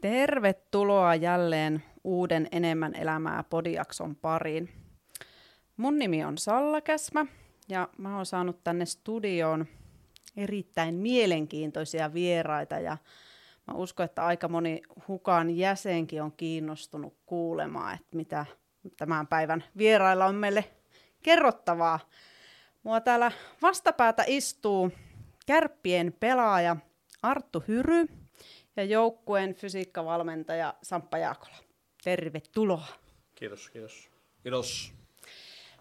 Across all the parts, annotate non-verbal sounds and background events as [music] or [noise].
Tervetuloa jälleen uuden Enemmän elämää podiakson pariin. Mun nimi on Salla Käsmä ja mä oon saanut tänne studioon erittäin mielenkiintoisia vieraita ja mä uskon, että aika moni Hukan jäsenkin on kiinnostunut kuulemaan, että mitä tämän päivän vierailla on meille kerrottavaa. Mua täällä vastapäätä istuu kärppien pelaaja Arttu Hyry ja joukkueen fysiikkavalmentaja Samppa Jaakola. Tervetuloa. Kiitos, kiitos. Kiitos.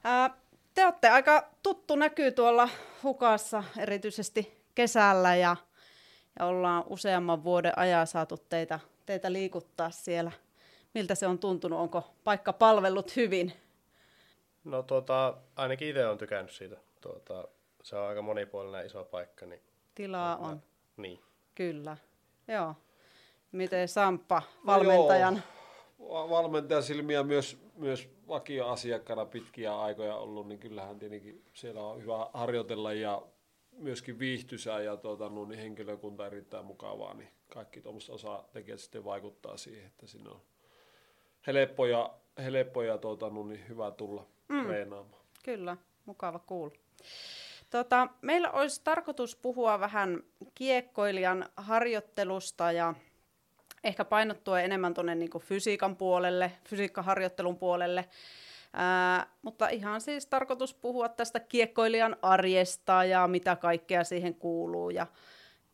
Ää, te olette aika tuttu näkyy tuolla hukassa, erityisesti kesällä, ja, ja ollaan useamman vuoden ajan saatu teitä, teitä liikuttaa siellä. Miltä se on tuntunut? Onko paikka palvellut hyvin? No tuota, ainakin itse olen tykännyt siitä. Tuota, se on aika monipuolinen iso paikka. Niin, Tilaa on. Niin. Kyllä. Joo. Miten Samppa valmentajan? No valmentajan silmiä myös, myös vakioasiakkaana pitkiä aikoja ollut, niin kyllähän tietenkin siellä on hyvä harjoitella ja myöskin viihtysää ja tuota, no, niin henkilökunta erittäin mukavaa, niin kaikki tuommoista osaa tekijät sitten vaikuttaa siihen, että sinne on helppo ja, helppo ja tuota, no, niin hyvä tulla mm. treenaamaan. Kyllä, mukava kuulla. Cool. Tota, meillä olisi tarkoitus puhua vähän kiekkoilijan harjoittelusta ja ehkä painottua enemmän tuonne niin fysiikan puolelle, fysiikkaharjoittelun puolelle. Ää, mutta ihan siis tarkoitus puhua tästä kiekkoilijan arjesta ja mitä kaikkea siihen kuuluu. Ja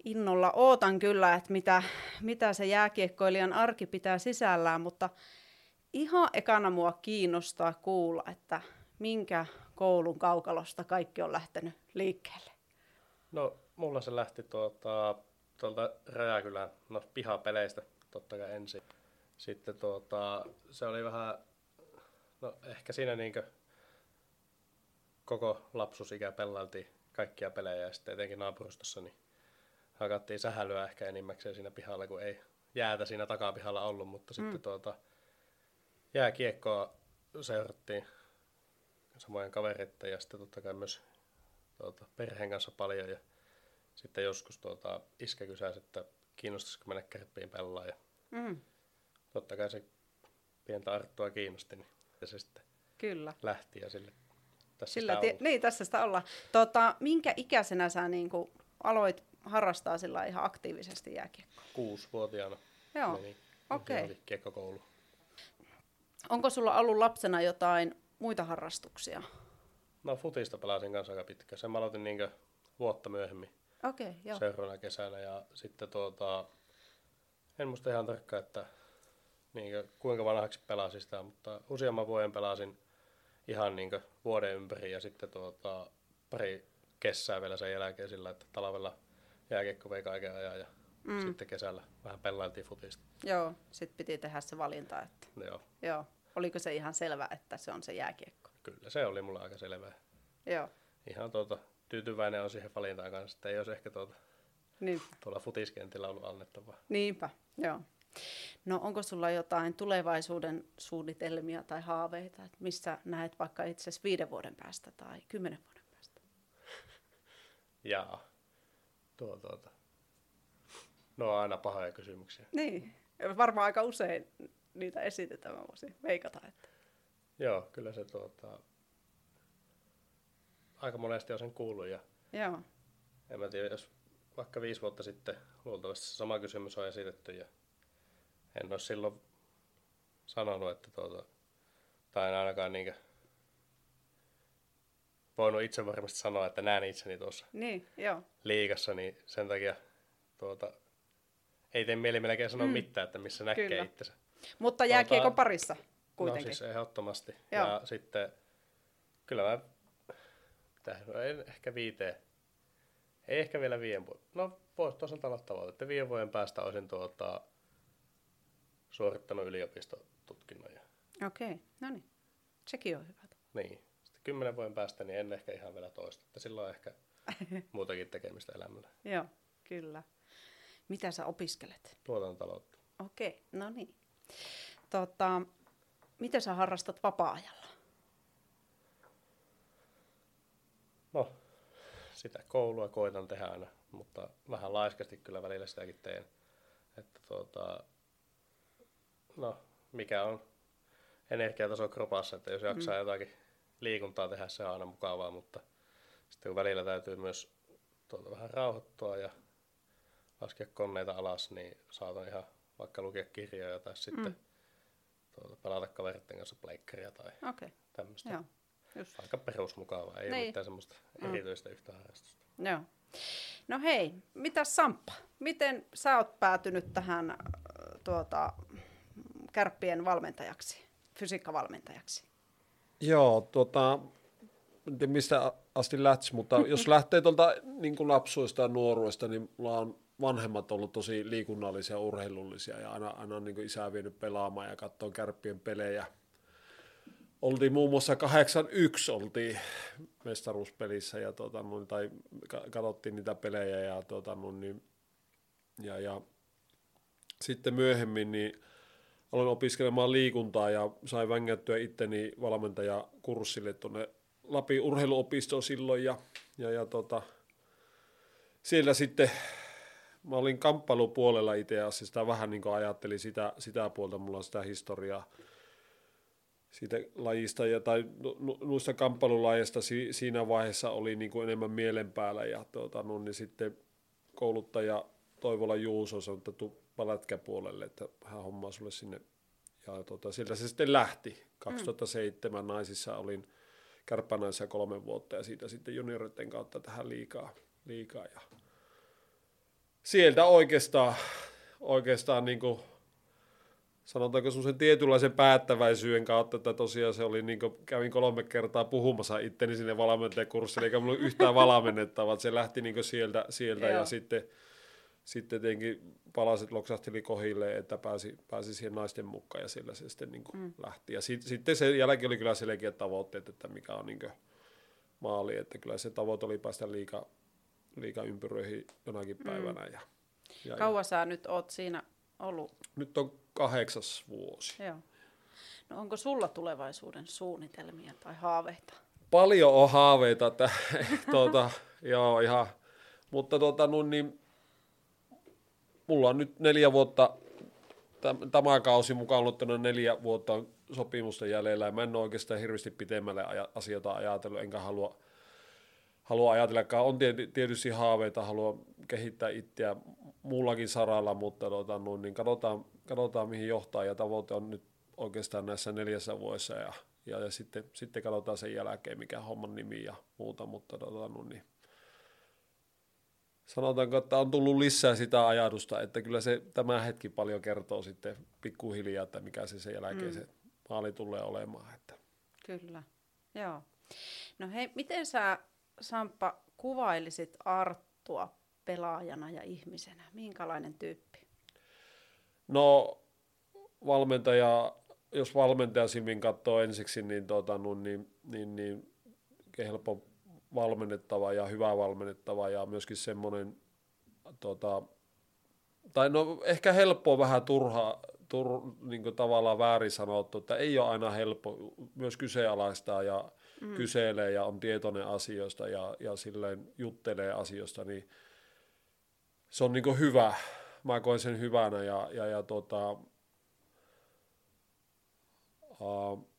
innolla ootan kyllä, että mitä, mitä se jääkiekkoilijan arki pitää sisällään, mutta ihan ekana mua kiinnostaa kuulla, että minkä koulun kaukalosta kaikki on lähtenyt liikkeelle? No, mulla se lähti tuota, tuolta Räjäkylän no, pihapeleistä totta kai ensin. Sitten tuota, se oli vähän, no ehkä siinä niinkö koko lapsuusikä pelailtiin kaikkia pelejä ja sitten etenkin naapurustossa niin hakattiin sähälyä ehkä enimmäkseen siinä pihalla, kun ei jäätä siinä takapihalla ollut, mutta mm. sitten tuota, jääkiekkoa seurattiin samojen kavereiden ja sitten totta kai myös tuota, perheen kanssa paljon ja sitten joskus tuota, iskä kysäsi, että kiinnostaisiko mennä kärppiin pelaa ja mm. totta kai se pientä Arttua kiinnosti, niin se sitten Kyllä. lähti ja sille tässä Sillä sitä ti- Niin, tässä sitä ollaan. Tota, minkä ikäisenä sä niin kuin, aloit harrastaa sillä ihan aktiivisesti jääkiekkoa? Kuusi-vuotiaana Joo, okei. Okay. kiekkokoulu. Onko sulla ollut lapsena jotain muita harrastuksia? No futista pelasin kanssa aika pitkä. Sen mä aloitin niin vuotta myöhemmin. Okay, joo. Seuraavana kesänä ja sitten tuota, en muista ihan tarkkaan, että niin kuinka vanhaksi pelasin sitä, mutta useamman vuoden pelasin ihan niin vuoden ympäri ja sitten tuota, pari kesää vielä sen jälkeen sillä, että talvella jääkiekko vei kaiken ajan ja mm. sitten kesällä vähän pelailtiin futista. Joo, sitten piti tehdä se valinta. Että... Joo. Joo. Oliko se ihan selvä, että se on se jääkiekko? Kyllä se oli mulle aika selvää. Joo. Ihan tuota, tyytyväinen on siihen valintaan kanssa, että ei olisi ehkä tuota, tuolla futiskentillä ollut annettavaa. Niinpä, joo. No onko sulla jotain tulevaisuuden suunnitelmia tai haaveita, että missä näet vaikka itse asiassa viiden vuoden päästä tai kymmenen vuoden päästä? [laughs] Jaa, tuo tuota. No aina pahoja kysymyksiä. Niin, varmaan aika usein niitä esitetään, mä voisin veikata. Että... Joo, kyllä se tuota, aika monesti on sen kuullut. Ja Joo. En mä tiedä, jos vaikka viisi vuotta sitten luultavasti sama kysymys on esitetty ja en ole silloin sanonut, että tuota, tai en ainakaan niinkö voinut itse varmasti sanoa, että näen itseni tuossa niin, joo. liikassa, niin sen takia tuota, ei tee mieli melkein sanoa mm. mitään, että missä näkee Kyllä. itsensä. Mutta jääkiekon parissa kuitenkin. No siis ehdottomasti. Joo. Ja sitten kyllä mä, mitä, no en ehkä viiteen, ei ehkä vielä viiden vuoden, no voisi toisaalta olla tavoite, että viiden vuoden päästä olisin tuota, suorittanut yliopistotutkinnon. Okei, okay. no niin, sekin on hyvä. Niin, sitten kymmenen vuoden päästä niin en ehkä ihan vielä toista, että silloin ehkä [laughs] muutakin tekemistä elämällä. Joo, kyllä. Mitä sä opiskelet? Tuotantotaloutta. Okei, okay, no niin. Tota, mitä sä harrastat vapaa-ajalla? No, sitä koulua koitan tehdä aina, mutta vähän laiskasti kyllä välillä sitäkin teen. Että tuota, no, mikä on energiataso kropassa, että jos jaksaa mm. jotakin liikuntaa tehdä, se on aina mukavaa, mutta sitten kun välillä täytyy myös tuota vähän rauhoittua ja laskea koneita alas, niin saatan ihan vaikka lukea kirjoja tai sitten mm. tuota, pelata kaveritten kanssa pleikkaria tai okay. tämmöistä. Joo. Just. Aika perusmukavaa, ei niin. ole mitään semmoista mm. erityistä yhtä harrastusta. Joo. No hei, mitä Samppa? Miten sä oot päätynyt tähän tuota, kärppien valmentajaksi, fysiikkavalmentajaksi? Joo, tuota, en tiedä mistä asti lähti, mutta [laughs] jos lähtee tuolta niin lapsuista ja nuoruudesta, niin mulla on vanhemmat ollut tosi liikunnallisia ja urheilullisia ja aina, aina on niin isä vienyt pelaamaan ja katsoa kärppien pelejä. Oltiin muun muassa 81 oltiin mestaruuspelissä ja tota, niin, tai katsottiin niitä pelejä ja, tota, niin, ja, ja sitten myöhemmin niin aloin opiskelemaan liikuntaa ja sain vängättyä itteni valmentajakurssille tuonne Lapin urheiluopistoon silloin ja, ja, ja tota, siellä sitten mä olin kamppailupuolella itse asiassa, sitä vähän niin kuin ajattelin sitä, sitä puolta, mulla on sitä historiaa siitä lajista ja, tai noista kamppailulajeista si, siinä vaiheessa oli niin kuin enemmän mielen päällä ja tuota, no, niin sitten kouluttaja Toivola Juuso sanoi, että tuu palätkäpuolelle, että hän hommaa sulle sinne. Ja tuota, sieltä se sitten lähti. 2007 mm. naisissa olin kärppänaisissa kolme vuotta ja siitä sitten junioreiden kautta tähän liikaa. liikaa ja sieltä oikeastaan, oikeastaan niin kuin sanotaanko semmoisen tietynlaisen päättäväisyyden kautta, että tosiaan se oli, niin kuin, kävin kolme kertaa puhumassa itteni sinne valmentajakurssille, eikä mulla yhtään valmennettavaa, se lähti niin sieltä, sieltä ja sitten, sitten tietenkin palaset loksahteli kohille, että pääsi, pääsi siihen naisten mukaan ja sillä se sitten niin mm. lähti. Ja sit, sitten sen jälkeen oli kyllä selkeät tavoitteet, että mikä on niin maali, että kyllä se tavoite oli päästä liika, liika ympyröihin jonakin mm. päivänä. Ja, ja, Kauan sä nyt oot siinä ollut? Nyt on kahdeksas vuosi. Joo. No onko sulla tulevaisuuden suunnitelmia tai haaveita? Paljon on haaveita, että, [laughs] tuota, joo, ihan, mutta tuota, no, niin, mulla on nyt neljä vuotta, tämä kausi mukaan luettuna neljä vuotta sopimusta jäljellä, ja mä en ole oikeastaan hirveästi pitemmälle asioita ajatellut, enkä halua, halua ajatellakaan. On tietysti haaveita, haluan kehittää itseä muullakin saralla, mutta tuota, no, niin katsotaan, katsotaan mihin johtaa ja tavoite on nyt oikeastaan näissä neljässä vuodessa ja, ja, ja sitten, sitten katsotaan sen jälkeen mikä homman nimi ja muuta, mutta tota, no, niin, sanotaanko, että on tullut lisää sitä ajatusta, että kyllä se tämä hetki paljon kertoo sitten pikkuhiljaa, että mikä se sen jälkeen mm. se maali tulee olemaan. Että. Kyllä, joo. No hei, miten sä Samppa kuvailisit Arttua pelaajana ja ihmisenä? Minkälainen tyyppi? No valmentaja, jos valmentaja Simin katsoo ensiksi, niin, tota, no, niin, niin, niin helppo valmennettava ja hyvä valmennettava ja myöskin semmoinen, tota, tai no ehkä helppo vähän turha, tur, niin tavallaan väärin sanottu, että ei ole aina helppo, myös kyseenalaistaa ja mm. kyselee ja on tietoinen asioista ja, ja silleen juttelee asioista, niin se on niin hyvä, mä koen sen hyvänä ja, ja, ja tota, uh,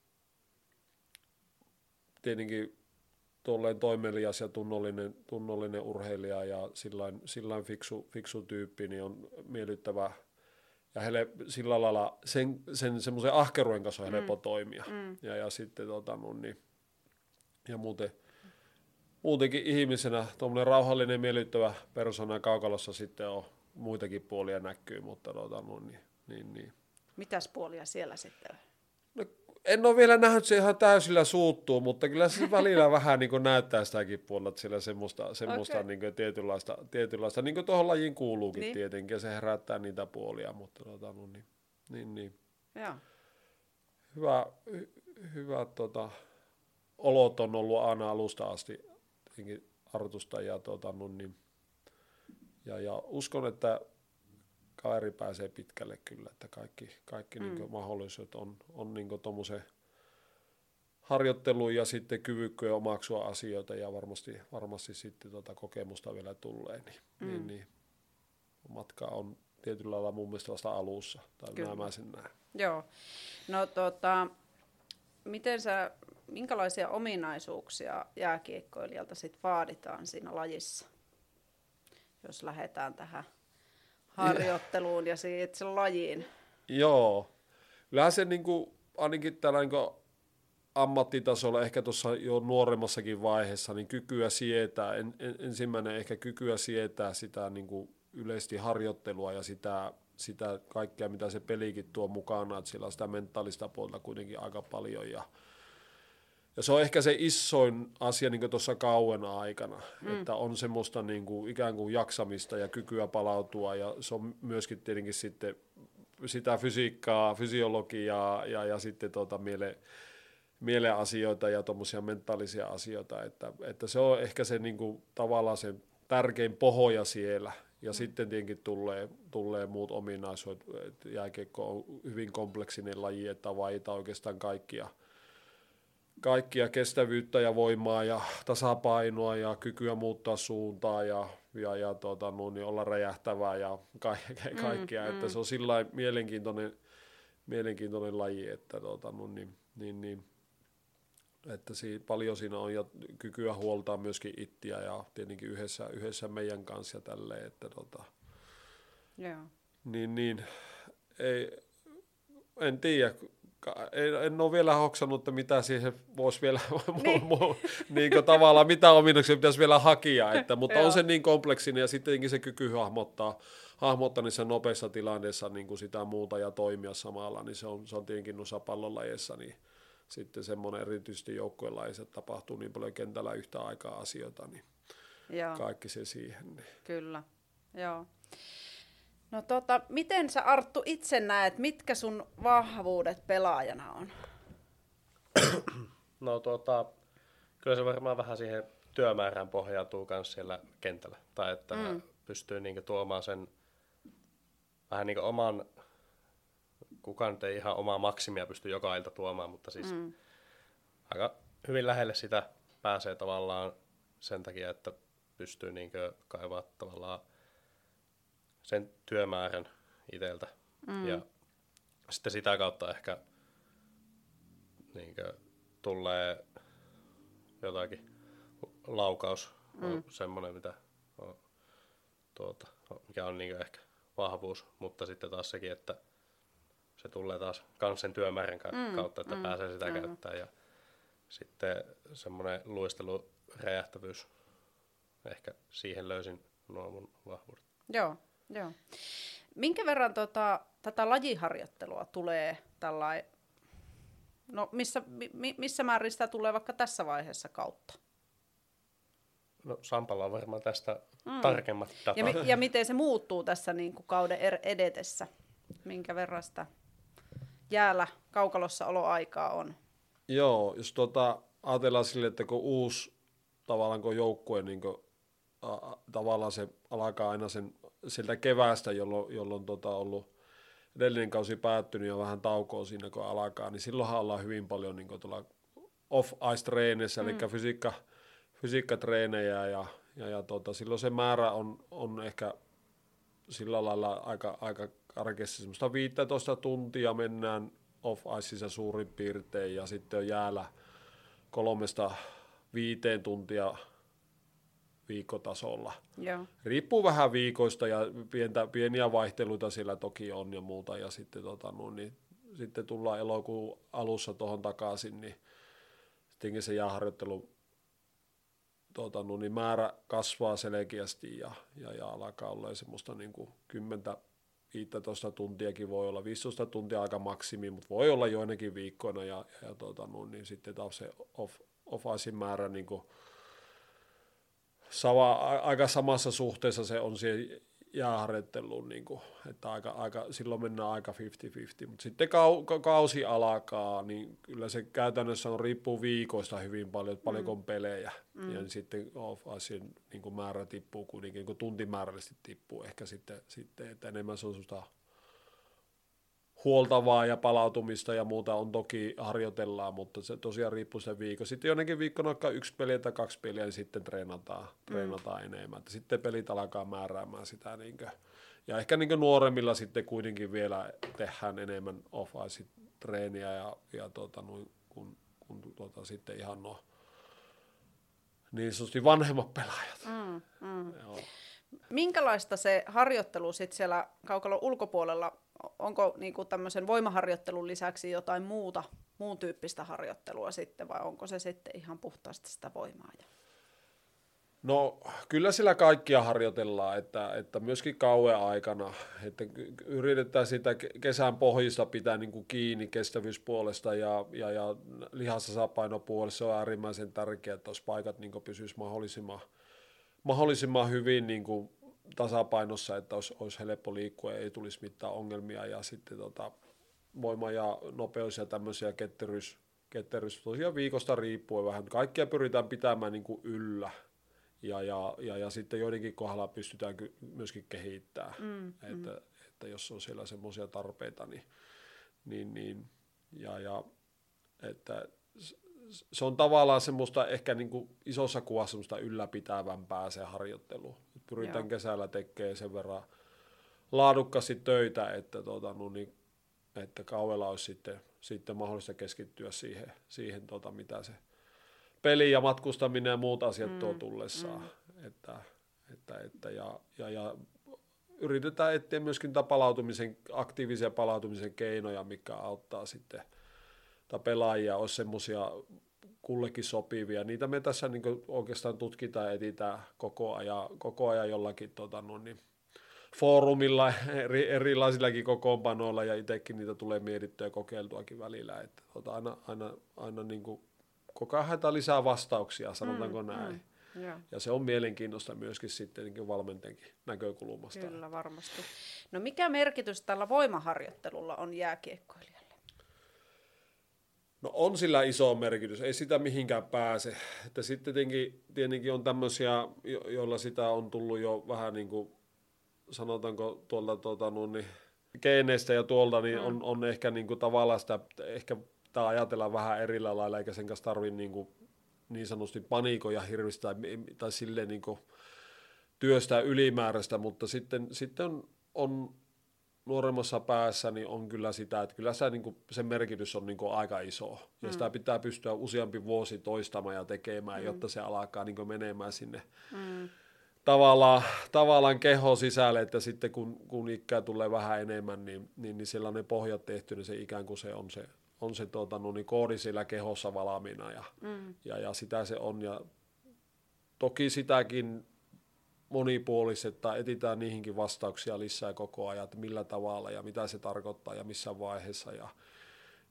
tietenkin tuolleen toimelias ja tunnollinen, tunnollinen urheilija ja sillain, sillain fiksu, fiksu tyyppi, niin on miellyttävä ja hele, sillä lailla sen, sen semmoisen ahkeruuden kanssa on mm. helppo toimia. Mm. Ja, ja sitten tota, no, niin, ja muuten, muutenkin ihmisenä tuommoinen rauhallinen, miellyttävä persona kaukalossa sitten on muitakin puolia näkyy, mutta tota, no, niin, niin, niin. Mitäs puolia siellä sitten? No, en ole vielä nähnyt se ihan täysillä suuttuu, mutta kyllä se välillä [laughs] vähän niin kuin näyttää sitäkin puolella, että siellä semmoista, semmoista okay. niin kuin tietynlaista, tietynlaista, niin kuin tuohon lajiin kuuluukin niin. tietenkin, ja se herättää niitä puolia, mutta tota, no, niin, niin, niin. Ja. Hyvä, hy, hyvä tota, olot on ollut aina alusta asti artusta ja tota, no, niin, ja, ja uskon, että kaveri pääsee pitkälle kyllä, että kaikki, kaikki mm. niin mahdollisuudet on, on niin tuommoisen harjoitteluun ja sitten kyvykkyyden omaksua asioita ja varmasti, varmasti sitten tuota kokemusta vielä tulee, niin, mm. niin, niin matka on tietyllä lailla mun mielestä vasta alussa, tai Kyllä. mä sen näen. Joo. No tota, miten sä, minkälaisia ominaisuuksia jääkiekkoilijalta sit vaaditaan siinä lajissa? Jos lähdetään tähän harjoitteluun ja siitä sen lajiin. Joo. Kyllähän se niin kuin, ainakin tällä niin kuin ammattitasolla, ehkä tuossa jo nuoremmassakin vaiheessa, niin kykyä sietää, en, en, ensimmäinen ehkä kykyä sietää sitä niin kuin yleisesti harjoittelua ja sitä, sitä kaikkea, mitä se pelikin tuo mukana, että sillä on sitä mentaalista puolta kuitenkin aika paljon ja ja se on ehkä se isoin asia niin tuossa kauena aikana, mm. että on semmoista niin kuin, ikään kuin jaksamista ja kykyä palautua ja se on myöskin tietenkin sitten sitä fysiikkaa, fysiologiaa ja, ja sitten tuota miele, mielen asioita ja tuommoisia mentaalisia asioita, että, että se on ehkä se niin kuin, tavallaan se tärkein pohja siellä ja mm. sitten tietenkin tulee, tulee muut ominaisuudet, jääkiekko on hyvin kompleksinen laji, että vaita oikeastaan kaikkia – kaikkia kestävyyttä ja voimaa ja tasapainoa ja kykyä muuttaa suuntaa ja, ja, ja tota, no, niin olla räjähtävää ja ka- [laughs] kaikkea. Mm, että mm. se on sillä mielenkiintoinen, mielenkiintoinen laji, että tota, no, niin, niin, niin, että siinä, paljon siinä on ja kykyä huoltaa myöskin ittiä ja tietenkin yhdessä, yhdessä meidän kanssa ja tälleen, että tota, yeah. niin, niin ei, en tiedä, en, en ole vielä hoksannut, että mitä siihen voisi vielä, [laughs] niin. niin kuin tavallaan, mitä ominaisuuksia pitäisi vielä hakea, että, mutta on se niin kompleksinen ja sittenkin se kyky hahmottaa, hahmottaa niissä nopeissa tilanteissa niin kuin sitä muuta ja toimia samalla, niin se on, se on tietenkin noissa pallonlajeissa, niin sitten semmoinen erityisesti joukkueen lajissa, että tapahtuu niin paljon kentällä yhtä aikaa asioita, niin Joo. kaikki se siihen. Niin. Kyllä, joo. No tota, miten sä Arttu itse näet, mitkä sun vahvuudet pelaajana on? [clears throat] No tota, kyllä se varmaan vähän siihen työmäärään pohjautuu myös siellä kentällä. Tai että mm. pystyy niinku tuomaan sen vähän niinku oman, kukaan ei ihan omaa maksimia pysty joka ilta tuomaan, mutta siis mm. aika hyvin lähelle sitä pääsee tavallaan sen takia, että pystyy niinku kaivaa tavallaan sen työmäärän itseltä. Mm. Ja sitten sitä kautta ehkä niin tulee jotakin laukaus mm. on semmoinen, mitä on, tuota, mikä on niin ehkä vahvuus, mutta sitten taas sekin, että se tulee taas kans sen työmäärän mm. kautta, että mm. pääsee sitä mm. käyttämään ja sitten semmoinen luisteluräjähtävyys, ehkä siihen löysin nuo mun vahvuudet. Joo, Joo. Minkä verran tota, tätä lajiharjoittelua tulee tällainen, no missä, mi, missä määrin sitä tulee vaikka tässä vaiheessa kautta? No Sampalla on varmaan tästä mm. tarkemmat datat. Ja, mi, ja miten se muuttuu tässä niin kuin kauden er, edetessä? Minkä verran sitä jäällä kaukalossa oloaikaa on? Joo, jos tuota, ajatellaan sille, että kun uusi tavallaan kun joukkue, niin kuin, a, tavallaan se alkaa aina sen siltä keväästä, jolloin, jolloin tota ollut edellinen kausi päättynyt ja vähän taukoa siinä, kun alkaa, niin silloinhan ollaan hyvin paljon niin tuolla off-ice-treeneissä, mm. eli fysiikka, fysiikkatreenejä ja, ja, ja tota, silloin se määrä on, on ehkä sillä lailla aika, aika karkeassa, semmoista 15 tuntia mennään off-iceissa suurin piirtein ja sitten on jäällä kolmesta viiteen tuntia viikkotasolla. Joo. Riippuu vähän viikoista ja pientä, pieniä vaihteluita sillä toki on ja muuta. Ja sitten, tota, no, niin, sitten tullaan elokuun alussa tuohon takaisin, niin sittenkin se jääharjoittelu tota, no, niin määrä kasvaa selkeästi ja, ja, ja alkaa olla semmoista niin kuin 10 15 tuntiakin voi olla, 15 tuntia aika maksimi, mutta voi olla joinakin viikkoina ja, ja tota, no, niin sitten taas se off, off määrä niin kuin sama, aika samassa suhteessa se on siihen jääharjoitteluun, niin kuin, että aika, aika, silloin mennään aika 50-50, mutta sitten kau, kausi alkaa, niin kyllä se käytännössä on riippuu viikoista hyvin paljon, että paljonko on mm. pelejä, mm. ja sitten off niin kuin määrä tippuu kuitenkin, niin kuin tuntimäärällisesti tippuu ehkä sitten, sitten että enemmän se on huoltavaa ja palautumista ja muuta on toki harjoitellaan, mutta se tosiaan riippuu sen viikon. Sitten jonnekin viikkona vaikka yksi peli tai kaksi peliä, niin sitten treenataan, treenataan mm. enemmän. Sitten pelit alkaa määräämään sitä. Niin kuin, ja ehkä niin nuoremmilla sitten kuitenkin vielä tehdään enemmän off treeniä ja, ja tota, noin, kun, kun tota, sitten ihan no, niin sanotusti vanhemmat pelaajat. Mm, mm. Joo. Minkälaista se harjoittelu sitten siellä kaukalon ulkopuolella, onko niinku tämmöisen voimaharjoittelun lisäksi jotain muuta, muun tyyppistä harjoittelua sitten, vai onko se sitten ihan puhtaasti sitä voimaa? No kyllä sillä kaikkia harjoitellaan, että, että myöskin kauan aikana, että yritetään sitä kesän pohjista pitää niin kuin kiinni kestävyyspuolesta ja, ja, ja lihassasapainopuolesta, se on äärimmäisen tärkeää, että olisi paikat niin pysyisi mahdollisimman, mahdollisimman hyvin niin kuin tasapainossa, että olisi, olisi helppo liikkua ja ei tulisi mitään ongelmia ja sitten tota, voima ja nopeus ja tämmöisiä ketteryys, ketteryys tosiaan viikosta riippuen vähän. Kaikkia pyritään pitämään niin kuin yllä ja, ja, ja, ja sitten joidenkin kohdalla pystytään myöskin kehittämään, mm, että, mm. että jos on siellä semmoisia tarpeita, niin, niin, niin ja, ja että se on tavallaan semmoista ehkä niin kuin isossa kuvassa semmoista ylläpitävämpää se harjoittelu. Pyritään Joo. kesällä tekemään sen verran laadukkaasti töitä, että, tuota, no niin, että kauella olisi sitten, sitten mahdollista keskittyä siihen, siihen tuota, mitä se peli ja matkustaminen ja muut asiat mm, tuo tullessaan. Mm. Että, että, että, ja, ja, ja yritetään etsiä myöskin palautumisen, aktiivisia palautumisen keinoja, mikä auttaa sitten tai pelaajia, olisi semmoisia kullekin sopivia. Niitä me tässä niin oikeastaan tutkitaan ja etsitään koko ajan, koko ajan jollakin tota, no niin, foorumilla, eri, erilaisillakin kokoonpanoilla ja itsekin niitä tulee mietittyä ja kokeiltuakin välillä. Että, tota, aina, aina, aina niin kuin koko ajan haetaan lisää vastauksia, sanotaanko mm, näin. Mm, yeah. Ja se on mielenkiintoista myöskin sitten niin valmentajankin näkökulmasta. Kyllä, varmasti. No mikä merkitys tällä voimaharjoittelulla on jääkiekkoilijalle? No on sillä iso merkitys, ei sitä mihinkään pääse. Että sitten tietenkin, tietenkin on tämmöisiä, jo- joilla sitä on tullut jo vähän niin kuin, sanotaanko tuolta tuota, no, niin, geeneistä ja tuolta, niin mm. on, on ehkä niin kuin, tavallaan sitä, ehkä pitää ajatella vähän erillä lailla, eikä sen kanssa tarvitse niin, kuin, niin sanotusti panikoja hirvistä tai, tai silleen niin kuin, työstää ylimääräistä, mutta sitten, sitten on, on nuoremmassa päässä niin on kyllä sitä, että kyllä se, niin kuin, sen merkitys on niin kuin, aika iso. Ja mm. sitä pitää pystyä useampi vuosi toistamaan ja tekemään, mm. jotta se alkaa niin kuin, menemään sinne mm. tavallaan, tavallaan keho sisälle, että sitten kun, kun ikää tulee vähän enemmän, niin, niin, niin siellä on ne pohjat tehty, niin se ikään kuin se on se on se tuota, no, niin koodi sillä kehossa valmiina ja, mm. ja, ja, sitä se on. Ja toki sitäkin monipuolisetta, etsitään niihinkin vastauksia lisää koko ajan, että millä tavalla ja mitä se tarkoittaa ja missä vaiheessa ja,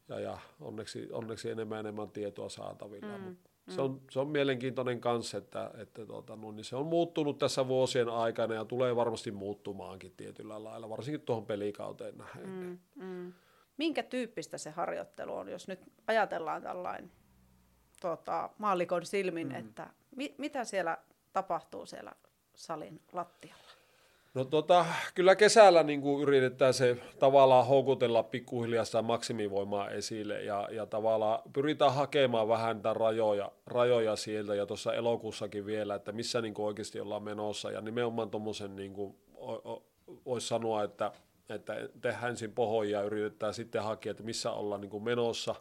ja, ja onneksi, onneksi enemmän enemmän tietoa saatavilla. Mm. Mm. Se, on, se on mielenkiintoinen kanssa, että, että tuota, no, niin se on muuttunut tässä vuosien aikana ja tulee varmasti muuttumaankin tietyllä lailla, varsinkin tuohon pelikauteen nähden. Mm. Mm minkä tyyppistä se harjoittelu on, jos nyt ajatellaan tällainen tota, maallikon silmin, mm. että mi- mitä siellä tapahtuu siellä salin lattialla? No tota, kyllä kesällä niin kuin yritetään se tavallaan houkutella pikkuhiljaa sitä maksimivoimaa esille ja, ja tavallaan pyritään hakemaan vähän niitä rajoja, rajoja sieltä ja tuossa elokuussakin vielä, että missä niin kuin oikeasti ollaan menossa ja nimenomaan tuommoisen niin voisi sanoa, että että tehdään ensin pohoja ja yritetään sitten hakea, että missä ollaan niin kuin menossa.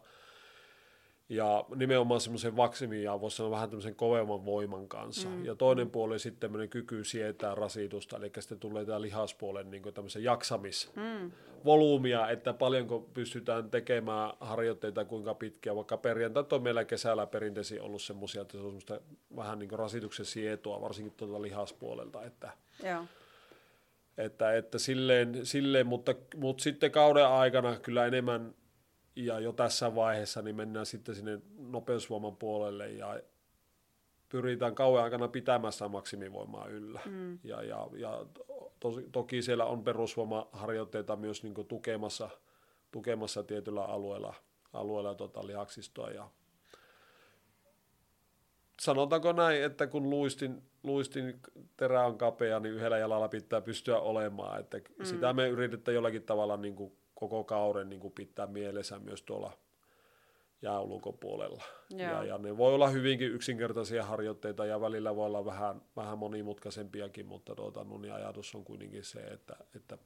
Ja nimenomaan semmoisen vaksimiin ja voisi sanoa vähän tämmöisen kovemman voiman kanssa. Mm. Ja toinen puoli sitten tämmöinen kyky sietää rasitusta, eli sitten tulee tämä lihaspuolen niin tämmöisen jaksamisvolyymia, mm. että paljonko pystytään tekemään harjoitteita, kuinka pitkiä. Vaikka perjantai on meillä kesällä perinteisesti ollut semmoisia, että se on semmoista vähän niin rasituksen sietoa, varsinkin tuolta lihaspuolelta. Että, Joo että, että silleen, silleen mutta, mutta sitten kauden aikana kyllä enemmän ja jo tässä vaiheessa niin mennään sitten sinne nopeusvoiman puolelle ja pyritään kauan aikana pitämään sitä maksimivoimaa yllä. Mm. Ja, ja, ja to, toki siellä on perusvoimaharjoitteita myös niin tukemassa, tukemassa tietyllä alueella, alueella tota lihaksistoa ja sanotaanko näin, että kun luistin, luistin terä on kapea, niin yhdellä jalalla pitää pystyä olemaan. Että mm. Sitä me yritetään jollakin tavalla niin kuin koko kauden niin kuin pitää mielessä myös tuolla jää ulkopuolella. Ja, ja, ne voi olla hyvinkin yksinkertaisia harjoitteita ja välillä voi olla vähän, vähän monimutkaisempiakin, mutta tuota, no, niin ajatus on kuitenkin se, että, että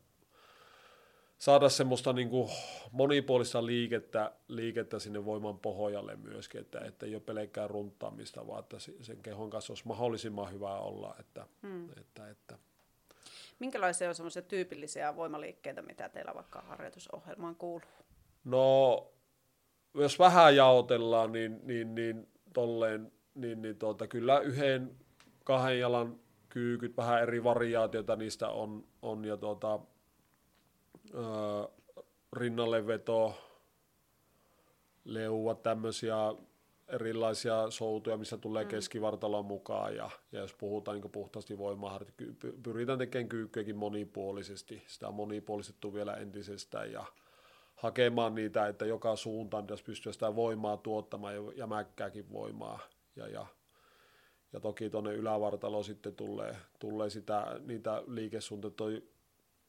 saada semmoista niin kuin monipuolista liikettä, liikettä sinne voiman pohjalle myöskin, että, että ei ole pelkkää runtaamista, vaan että sen kehon kanssa olisi mahdollisimman hyvä olla. Että, hmm. että, että. Minkälaisia on semmoisia tyypillisiä voimaliikkeitä, mitä teillä vaikka harjoitusohjelmaan kuuluu? No, jos vähän jaotellaan, niin, niin, niin tolleen, niin, niin tuota, kyllä yhden, kahden jalan kyykyt, vähän eri variaatioita niistä on, on ja tuota, rinnalle veto, leua, tämmöisiä erilaisia soutuja, missä tulee mm. keskivartalon mukaan ja, ja jos puhutaan niin puhtaasti voimaa, pyritään tekemään kyykkyäkin monipuolisesti, sitä on monipuolistettu vielä entisestään ja hakemaan niitä, että joka suuntaan pitäisi pystyä sitä voimaa tuottamaan ja, ja mäkkääkin voimaa ja, ja, ja toki tuonne ylävartaloon sitten tulee, tulee sitä, niitä liikesuuntia, toi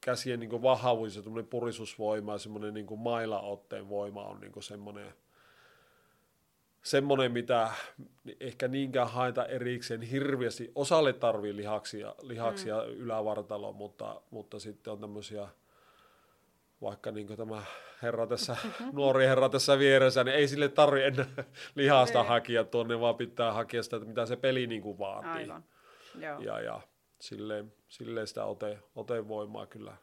käsien niin vahvuus ja purisusvoima ja semmoinen niin mailaotteen voima on niin semmoinen, semmoinen, mitä ehkä niinkään haeta erikseen hirveästi. Osalle tarvii lihaksia, lihaksia mm. ylävartaloon, mutta, mutta sitten on tämmöisiä, vaikka niin tämä herra tässä, [laughs] nuori herra tässä vieressä, niin ei sille tarvi enää lihasta ei. hakea tuonne, vaan pitää hakea sitä, mitä se peli niin kuin vaatii. Aivan. Joo. Ja, ja silleen, silleen sitä ote, otevoimaa kyllä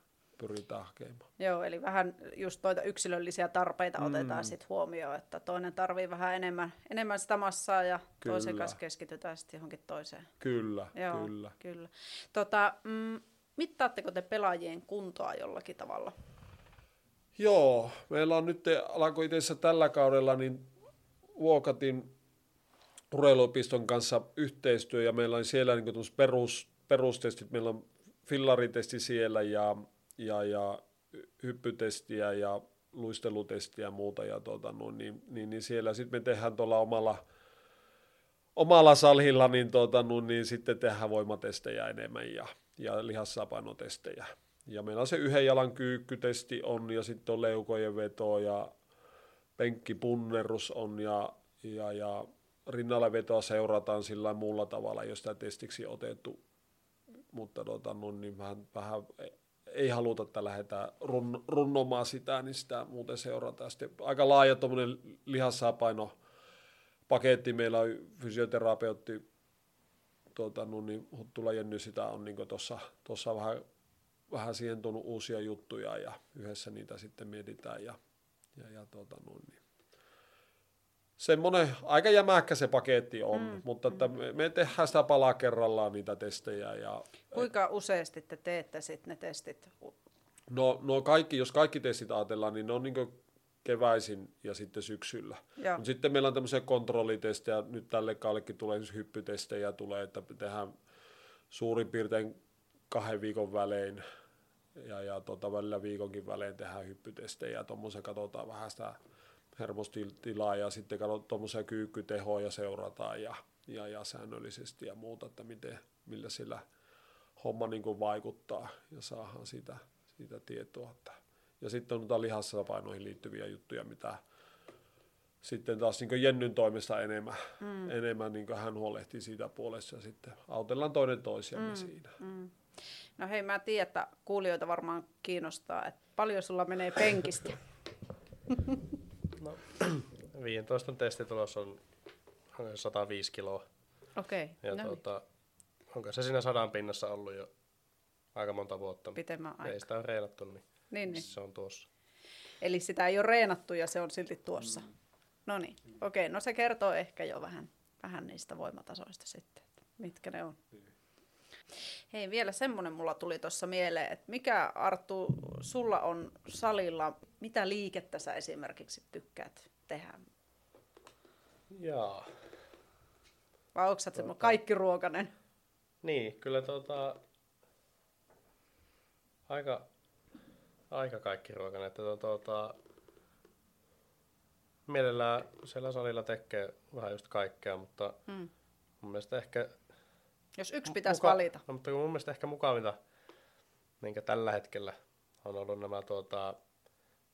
pyritään hakemaan. Joo, eli vähän just noita yksilöllisiä tarpeita mm. otetaan sitten huomioon, että toinen tarvii vähän enemmän, enemmän sitä massaa ja kyllä. toisen kanssa keskitytään sitten johonkin toiseen. Kyllä, Joo, kyllä. kyllä. Tota, mm, mittaatteko te pelaajien kuntoa jollakin tavalla? Joo, meillä on nyt, alkoi itse tällä kaudella, niin Vuokatin urheiluopiston kanssa yhteistyö ja meillä on siellä niin perus, perustestit, meillä on fillaritesti siellä ja, ja, ja hyppytestiä ja luistelutestiä ja muuta ja tuota, no, niin, niin, niin, siellä sitten me tehdään tuolla omalla, omalla salhilla, niin, tuota, no, niin sitten tehdään voimatestejä enemmän ja, ja lihassapainotestejä. Ja meillä on se yhden jalan kyykkytesti on ja sitten on leukojen veto ja penkkipunnerus on ja, ja, ja rinnalle vetoa seurataan sillä muulla tavalla, jos sitä testiksi otettu. Mutta tota, no, niin vähän, vähän ei haluta, että lähdetään run, runnomaan sitä, niin sitä muuten seurataan. Sitten aika laaja tuommoinen lihassapaino paketti. Meillä on fysioterapeutti, tuota, no, niin Huttula Jenny sitä on niin tuossa vähän, vähän siihen tuonut uusia juttuja ja yhdessä niitä sitten mietitään. Ja, ja, ja tuota, no, niin semmoinen aika jämäkkä se paketti on, mm, mutta että mm. me, me tehdään sitä palaa kerrallaan niitä testejä. Ja, Kuinka useasti te teette sitten ne testit? No, no kaikki, jos kaikki testit ajatellaan, niin ne on niin keväisin ja sitten syksyllä. Mut sitten meillä on tämmöisiä kontrollitestejä, nyt tälle kaallekin tulee siis hyppytestejä, tulee, että tehdään suurin piirtein kahden viikon välein ja, ja tota, välillä viikonkin välein tehdään hyppytestejä ja tuommoisen katsotaan vähän sitä hermostilaa ja sitten katsotaan tuommoisia kyykkytehoja seurataan ja, ja, ja säännöllisesti ja muuta, että miten, millä sillä homma niin kuin vaikuttaa ja saadaan siitä, siitä tietoa. Että. Ja sitten on noita painoihin liittyviä juttuja, mitä sitten taas niin Jennyn toimesta enemmän, mm. enemmän niin hän huolehtii siitä puolesta ja sitten autellaan toinen toisiamme mm. siinä. Mm. No hei, mä tiedän, että kuulijoita varmaan kiinnostaa, että paljon sulla menee penkistä. [laughs] No, 15 testitulos on 105 kiloa. Okei, okay, ja no tuota, onko se siinä sadan pinnassa ollut jo aika monta vuotta. Pitemmän aikaa. Ei sitä ole reenattu, niin, niin, niin. se on tuossa. Eli sitä ei ole reenattu ja se on silti tuossa. Mm. No niin, okei, okay, no se kertoo ehkä jo vähän, vähän niistä voimatasoista sitten, että mitkä ne on. Mm. Hei, vielä semmoinen mulla tuli tuossa mieleen, että mikä Arttu, sulla on salilla, mitä liikettä sä esimerkiksi tykkäät tehdä? Jaa. Vai onko sä tuota... kaikki ruokanen? Niin, kyllä tuota, aika, aika kaikki ruokanen. Että tuota, mielellään siellä salilla tekee vähän just kaikkea, mutta hmm. mun mielestä ehkä jos yksi pitäisi muka- valita. No, mutta mun mielestä ehkä mukavinta, minkä tällä hetkellä on ollut nämä tuota,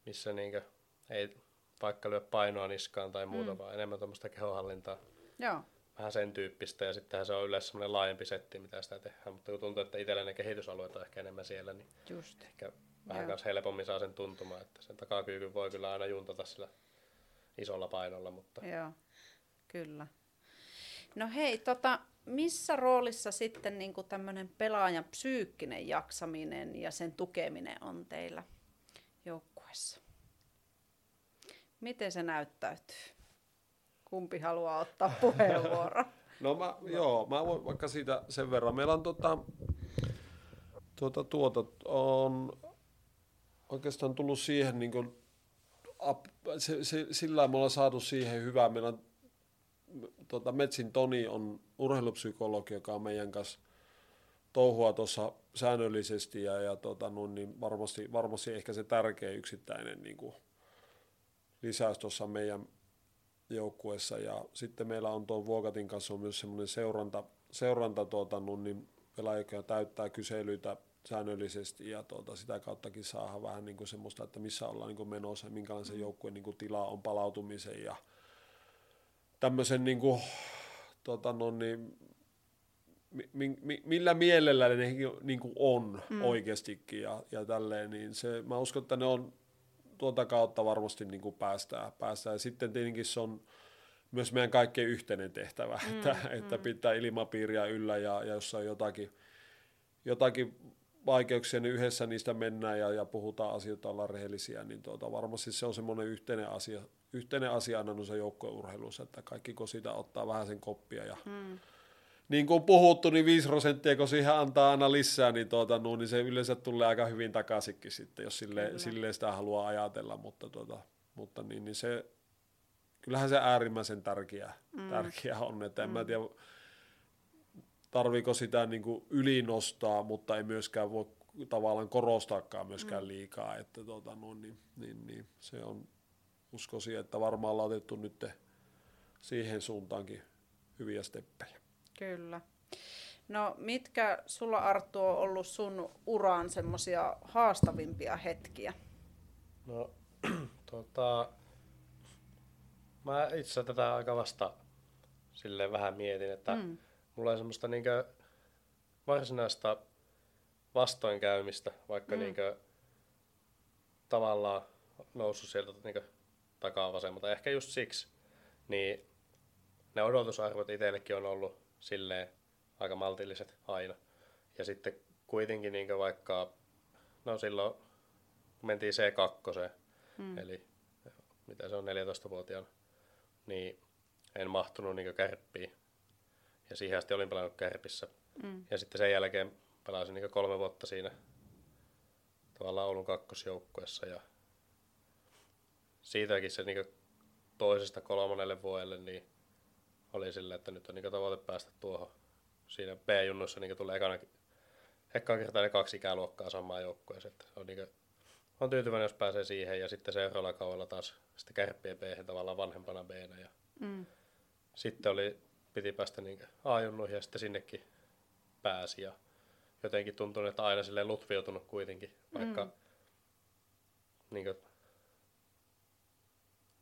missä niinkö ei vaikka lyö painoa niskaan tai muuta, mm. vaan enemmän tuommoista kehohallintaa. Joo. Vähän sen tyyppistä ja sittenhän se on yleensä semmoinen laajempi setti, mitä sitä tehdään, mutta kun tuntuu, että itsellä ne kehitysalueet on ehkä enemmän siellä, niin Just. ehkä vähän kanssa helpommin saa sen tuntumaan, että sen takakyykyn voi kyllä aina juntata sillä isolla painolla, mutta Joo, kyllä. No hei, tota, missä roolissa sitten niin tämmöinen pelaajan psyykkinen jaksaminen ja sen tukeminen on teillä joukkueessa? Miten se näyttäytyy? Kumpi haluaa ottaa puheenvuoron? [laughs] No mä, joo, mä voin vaikka siitä sen verran. Meillä on tota, tuota, tuota, on oikeastaan tullut siihen niin kuin, ap, se, se, sillä me ollaan saatu siihen hyvää. Meillä on tota, Metsin Toni on urheilupsykologi, joka on meidän kanssa touhua tuossa säännöllisesti ja, ja tota, no, niin varmasti, varmasti ehkä se tärkeä yksittäinen niin kuin, lisäys tuossa meidän joukkueessa. Ja sitten meillä on tuon Vuokatin kanssa on myös semmoinen seuranta, seuranta tuota, no, niin pelaaja, joka täyttää kyselyitä säännöllisesti ja tuota, sitä kauttakin saadaan vähän niin kuin semmoista, että missä ollaan niin kuin menossa ja minkälainen se joukkueen niin kuin tila on palautumisen ja tämmöisen niin kuin, tota, no, niin, mi, mi, millä mielellä ne niin kuin on mm. oikeastikin ja, ja tälleen, niin se, mä uskon, että ne on tuota kautta varmasti niin kuin päästään, päästään. Ja sitten tietenkin se on myös meidän kaikkein yhteinen tehtävä, mm, että, mm. että pitää ilmapiiriä yllä ja, ja jos on jotakin, jotakin vaikeuksia, niin yhdessä niistä mennään ja, ja puhutaan asioita, ollaan rehellisiä, niin tuota, varmasti se on semmoinen yhteinen asia, yhteinen asia aina noissa joukkueurheilussa, että kaikki kun siitä ottaa vähän sen koppia ja mm. niin kuin puhuttu, niin 5 prosenttia, kun siihen antaa aina lisää, niin, tuota, no, niin se yleensä tulee aika hyvin takaisinkin sitten, jos sille, sille sitä haluaa ajatella, mutta, tuota, mutta niin, niin se, kyllähän se äärimmäisen tärkeä, mm. tärkeä on, että en mm. mä tiedä, tarviiko sitä niin kuin ylinostaa, mutta ei myöskään voi tavallaan korostaakaan myöskään mm. liikaa, että tuota, no, niin, niin, niin, se on, uskoisin, että varmaan ollaan otettu nyt siihen suuntaankin hyviä steppejä. Kyllä. No mitkä sulla Arttu on ollut sun uraan semmoisia haastavimpia hetkiä? No, [clears throat] tota, mä itse tätä aika vasta silleen vähän mietin, että mm. mulla on semmoista niinkö varsinaista vastoinkäymistä, vaikka mm. niinkö tavallaan noussut sieltä niinkö takaa vasemmalta. Ehkä just siksi, niin ne odotusarvot itsellekin on ollut silleen aika maltilliset aina. Ja sitten kuitenkin niin vaikka, no silloin kun mentiin C2, hmm. eli mitä se on 14-vuotiaana, niin en mahtunut niin kärppiin. Ja siihen asti olin pelannut kärpissä. Hmm. Ja sitten sen jälkeen pelasin niin kolme vuotta siinä tavallaan Oulun kakkosjoukkuessa ja siitäkin se niin toisesta kolmannelle vuodelle niin oli sillä, että nyt on niin tavoite päästä tuohon. Siinä B-junnuissa niin tulee ekana, ekana kertaa ne kaksi ikäluokkaa samaan joukkueeseen. On, niin kuin, on tyytyväinen, jos pääsee siihen ja sitten seuraavalla kaudella taas sitten kärppien b tavallaan vanhempana b ja mm. sitten oli, piti päästä niin A-junnuihin ja sitten sinnekin pääsi ja jotenkin tuntuu, että aina silleen lutviutunut kuitenkin, vaikka mm. niin kuin,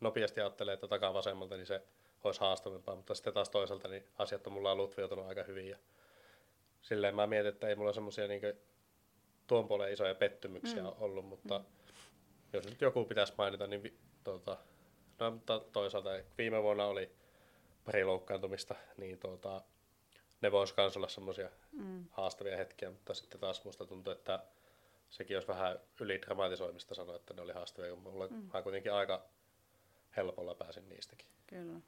nopeasti ajattelee, että takaa vasemmalta, niin se olisi haastavampaa, mutta sitten taas toisaalta niin asiat on mulla lutviutunut aika hyvin. Ja silleen mä mietin, että ei mulla semmoisia niin tuon puolen isoja pettymyksiä mm. ollut, mutta mm. jos nyt joku pitäisi mainita, niin vi, tuota, no, mutta toisaalta viime vuonna oli pari loukkaantumista, niin tuota, ne voisi myös olla semmoisia mm. haastavia hetkiä, mutta sitten taas musta tuntuu, että sekin olisi vähän ylidramatisoimista sanoa, että ne oli haastavia, kun mulla mm. mä kuitenkin aika helpolla pääsin niistäkin. Kyllä.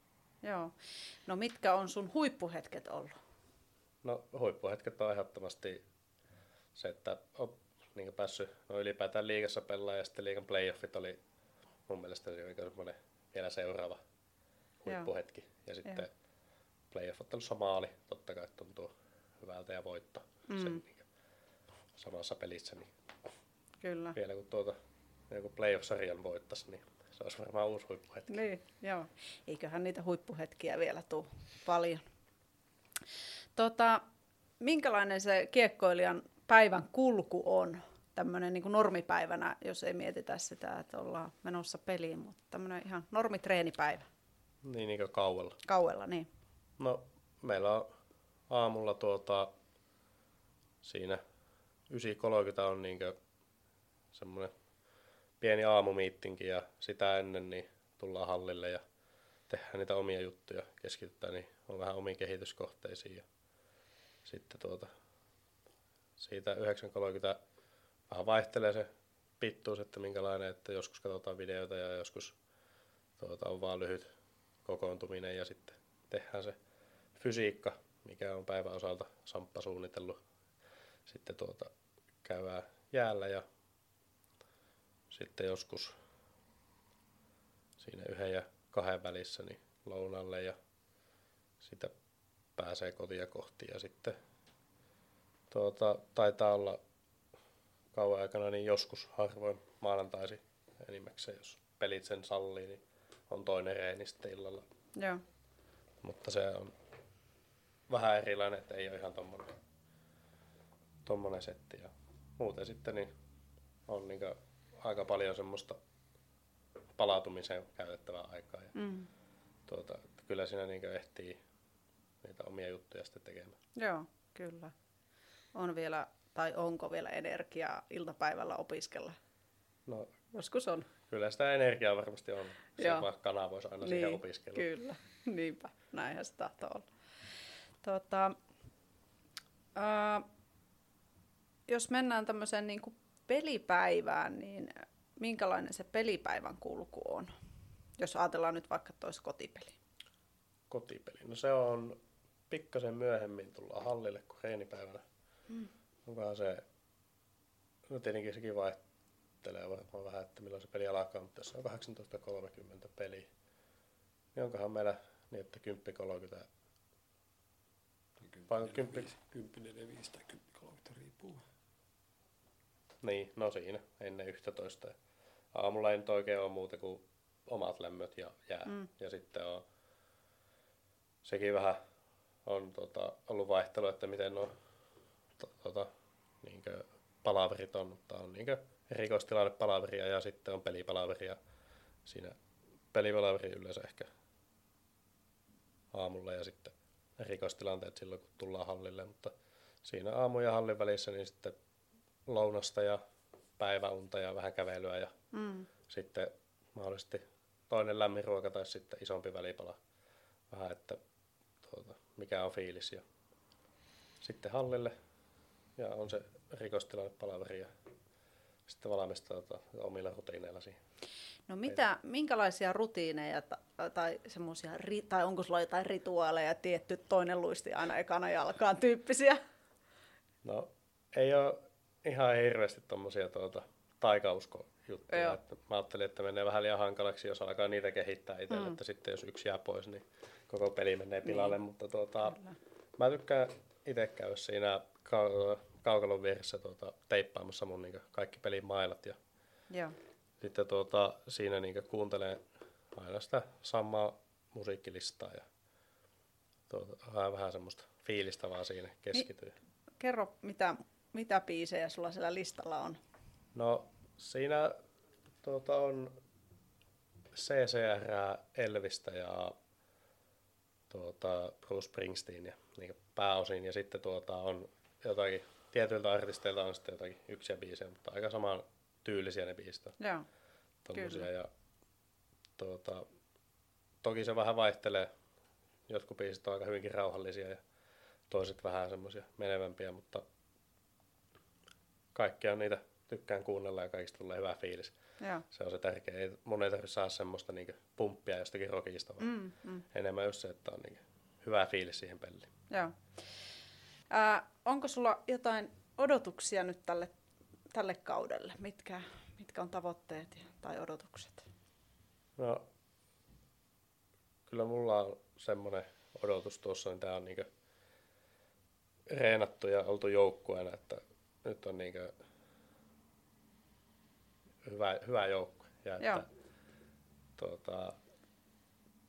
Joo. No mitkä on sun huippuhetket ollut? No huippuhetket on ehdottomasti se, että on niin päässyt no ylipäätään liigassa pelaa ja sitten liigan playoffit oli mun mielestä se semmoinen vielä seuraava huippuhetki. Joo. Ja sitten Joo. playoff-ottelussa maali, totta kai tuntuu hyvältä ja voitto mm. sen niin samassa pelissä. Niin Kyllä. Vielä kun tuota joku playoff-sarjan voittaisi, niin se olisi varmaan uusi huippuhetki. Niin, joo. Eiköhän niitä huippuhetkiä vielä tule paljon. Tota, minkälainen se kiekkoilijan päivän kulku on tämmöinen niin normipäivänä, jos ei mietitä sitä, että ollaan menossa peliin, mutta tämmöinen ihan normitreenipäivä. Niin, niin kuin kauella. Kauella, niin. No, meillä on aamulla tuota, siinä 9.30 on niin semmoinen pieni aamumiittinki ja sitä ennen niin tullaan hallille ja tehdään niitä omia juttuja, keskitytään, niin on vähän omiin kehityskohteisiin. Ja sitten tuota, siitä 9.30 vähän vaihtelee se pittuus, että minkälainen, että joskus katsotaan videoita ja joskus tuota, on vaan lyhyt kokoontuminen ja sitten tehdään se fysiikka, mikä on päivän osalta Samppa suunnitellut. Sitten tuota, käydään jäällä ja sitten joskus siinä yhden ja kahden välissä niin lounalle ja sitä pääsee kotia kohti ja sitten tuota, taitaa olla kauan aikana niin joskus harvoin maanantaisi enimmäkseen, jos pelit sen sallii, niin on toinen reeni sitten illalla. Joo. Mutta se on vähän erilainen, että ei ole ihan tommonen, tommonen setti. Ja muuten sitten niin on niin aika paljon semmoista palautumiseen käytettävää aikaa. Ja Mm. tuota, kyllä siinä niin ehtii niitä omia juttuja sitten tekemään. Joo, kyllä. On vielä, tai onko vielä energiaa iltapäivällä opiskella? No Joskus on. kyllä sitä energiaa varmasti on. Se vaan kanavoisi aina siihen opiskeluun. Kyllä, [laughs] niinpä. Näinhän se tahtoo olla. Tota, ää, jos mennään tämmöiseen niin kuin pelipäivään, niin minkälainen se pelipäivän kulku on? Jos ajatellaan nyt vaikka tois kotipeli. Kotipeli. No se on pikkasen myöhemmin tullaan hallille kuin reenipäivänä. Mm. Onkohan se, no tietenkin sekin vaihtelee varmaan vähän, että milloin se peli alkaa, mutta se on 18.30 peli, niin onkohan meillä niin, että 10.30, Vai kymppi- 10, 5 tai 10, 30 riippuu. Niin, no siinä, ennen 11. Aamulla ei nyt oikein ole muuta kuin omat lämmöt ja jää. Mm. Ja sitten on, sekin vähän on tota, ollut vaihtelu, että miten to, tota, niinkö, palaverit on, mutta on niinkö erikoistilanne palaveria ja sitten on pelipalaveria. Siinä pelipalaveri yleensä ehkä aamulla ja sitten erikoistilanteet silloin, kun tullaan hallille, mutta siinä aamu ja hallin välissä niin sitten lounasta ja päiväunta ja vähän kävelyä ja Mm. sitten mahdollisesti toinen lämmin ruoka tai sitten isompi välipala. Vähän, että tuota, mikä on fiilis. Ja sitten hallille ja on se rikostilanne palaveri ja sitten valmistautua omilla rutiineilla siihen. No mitä, minkälaisia rutiineja ta- tai semmoisia, ri- tai onko sulla jotain rituaaleja, tietty toinen luisti aina ekana jalkaan tyyppisiä? No ei ole ihan hirveästi tommosia tuota, taikauskojuttuja. Joo. Että mä ajattelin, että menee vähän liian hankalaksi, jos alkaa niitä kehittää itselle, Mm. että sitten jos yksi jää pois, niin koko peli menee pilalle. Niin. Mutta tuota, Kyllä. mä tykkään itse käydä siinä kau- kaukalon vieressä tuota, teippaamassa mun niin kaikki pelin mailat ja Joo. sitten tuota, siinä niin kuuntelen aina sitä samaa musiikkilistaa ja tuota, vähän, vähän semmoista fiilistä vaan siinä keskityy. Kerro, mitä, mitä biisejä sulla siellä listalla on? No siinä tuota, on CCR, Elvistä ja tuota, Bruce Springsteen ja niin pääosin. Ja sitten tuota, on jotakin, tietyiltä artisteilta on sitten jotakin yksiä biisejä, mutta aika saman tyylisiä ne biisit on. Joo. tommosia. Kyllä. Ja, tuota, toki se vähän vaihtelee. Jotkut biisit on aika hyvinkin rauhallisia ja toiset vähän semmoisia menevämpiä, mutta kaikkia niitä tykkään kuunnella ja kaikista tulee hyvä fiilis. Joo. Se on se tärkeä. Ei, mun ei tarvitse saada semmoista niinku pumppia jostakin rockista, vaan Mm, mm, enemmän just se, että on niinku hyvä fiilis siihen peliin. joo. Ää, onko sulla jotain odotuksia nyt tälle, tälle kaudelle? Mitkä, mitkä on tavoitteet tai odotukset? No, kyllä mulla on semmoinen odotus tuossa, niin tää on niinku reenattu ja oltu joukkueena, että nyt on niinku hyvä, hyvä joukkue. Ja Joo. että tuota,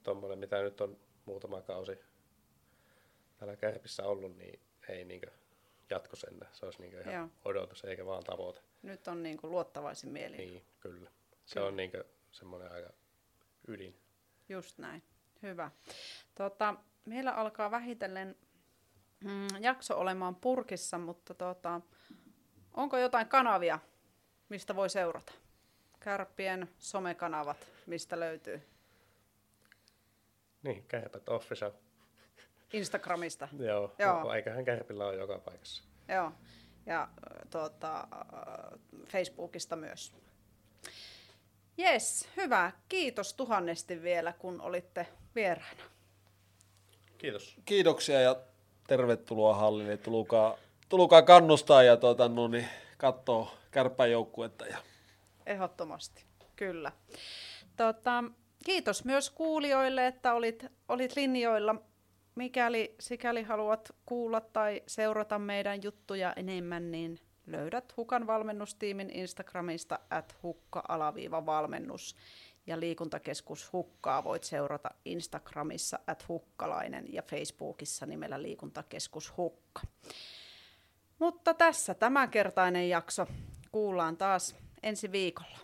tommonen, mitä nyt on muutama kausi täällä Kärpissä ollut, niin ei niinku jatko sen. Se olisi niin ihan Joo. odotus eikä vaan tavoite. Nyt on niin luottavaisin mieli. Niin, kyllä. Se Kyllä. on niin semmoinen aika ydin. Just näin. Hyvä. Tota, meillä alkaa vähitellen mm, jakso olemaan purkissa, mutta tota, onko jotain kanavia, mistä voi seurata? Kärppien somekanavat, mistä löytyy? Niin, kärpät official. Instagramista. [laughs] Joo, Joo. Joo. eiköhän kärpillä ole joka paikassa. Joo. Ja ö, tuota, ö, Facebookista myös. Jes, hyvä. Kiitos tuhannesti vielä, kun olitte vieraana. Kiitos. Kiitoksia ja tervetuloa hallille. Tulukaa, tulukaa kannustaa ja tuota, no, niin, katsoo kärppäjoukkuetta. Ja Ehdottomasti, kyllä. Tota, kiitos myös kuulijoille, että olit, olit linjoilla. Mikäli sikäli haluat kuulla tai seurata meidän juttuja enemmän, niin löydät Hukan valmennustiimin Instagramista at hukka-valmennus ja liikuntakeskus Hukkaa voit seurata Instagramissa at hukkalainen ja Facebookissa nimellä liikuntakeskus Hukka. Mutta tässä tämänkertainen jakso. Kuullaan taas ensi viikolla.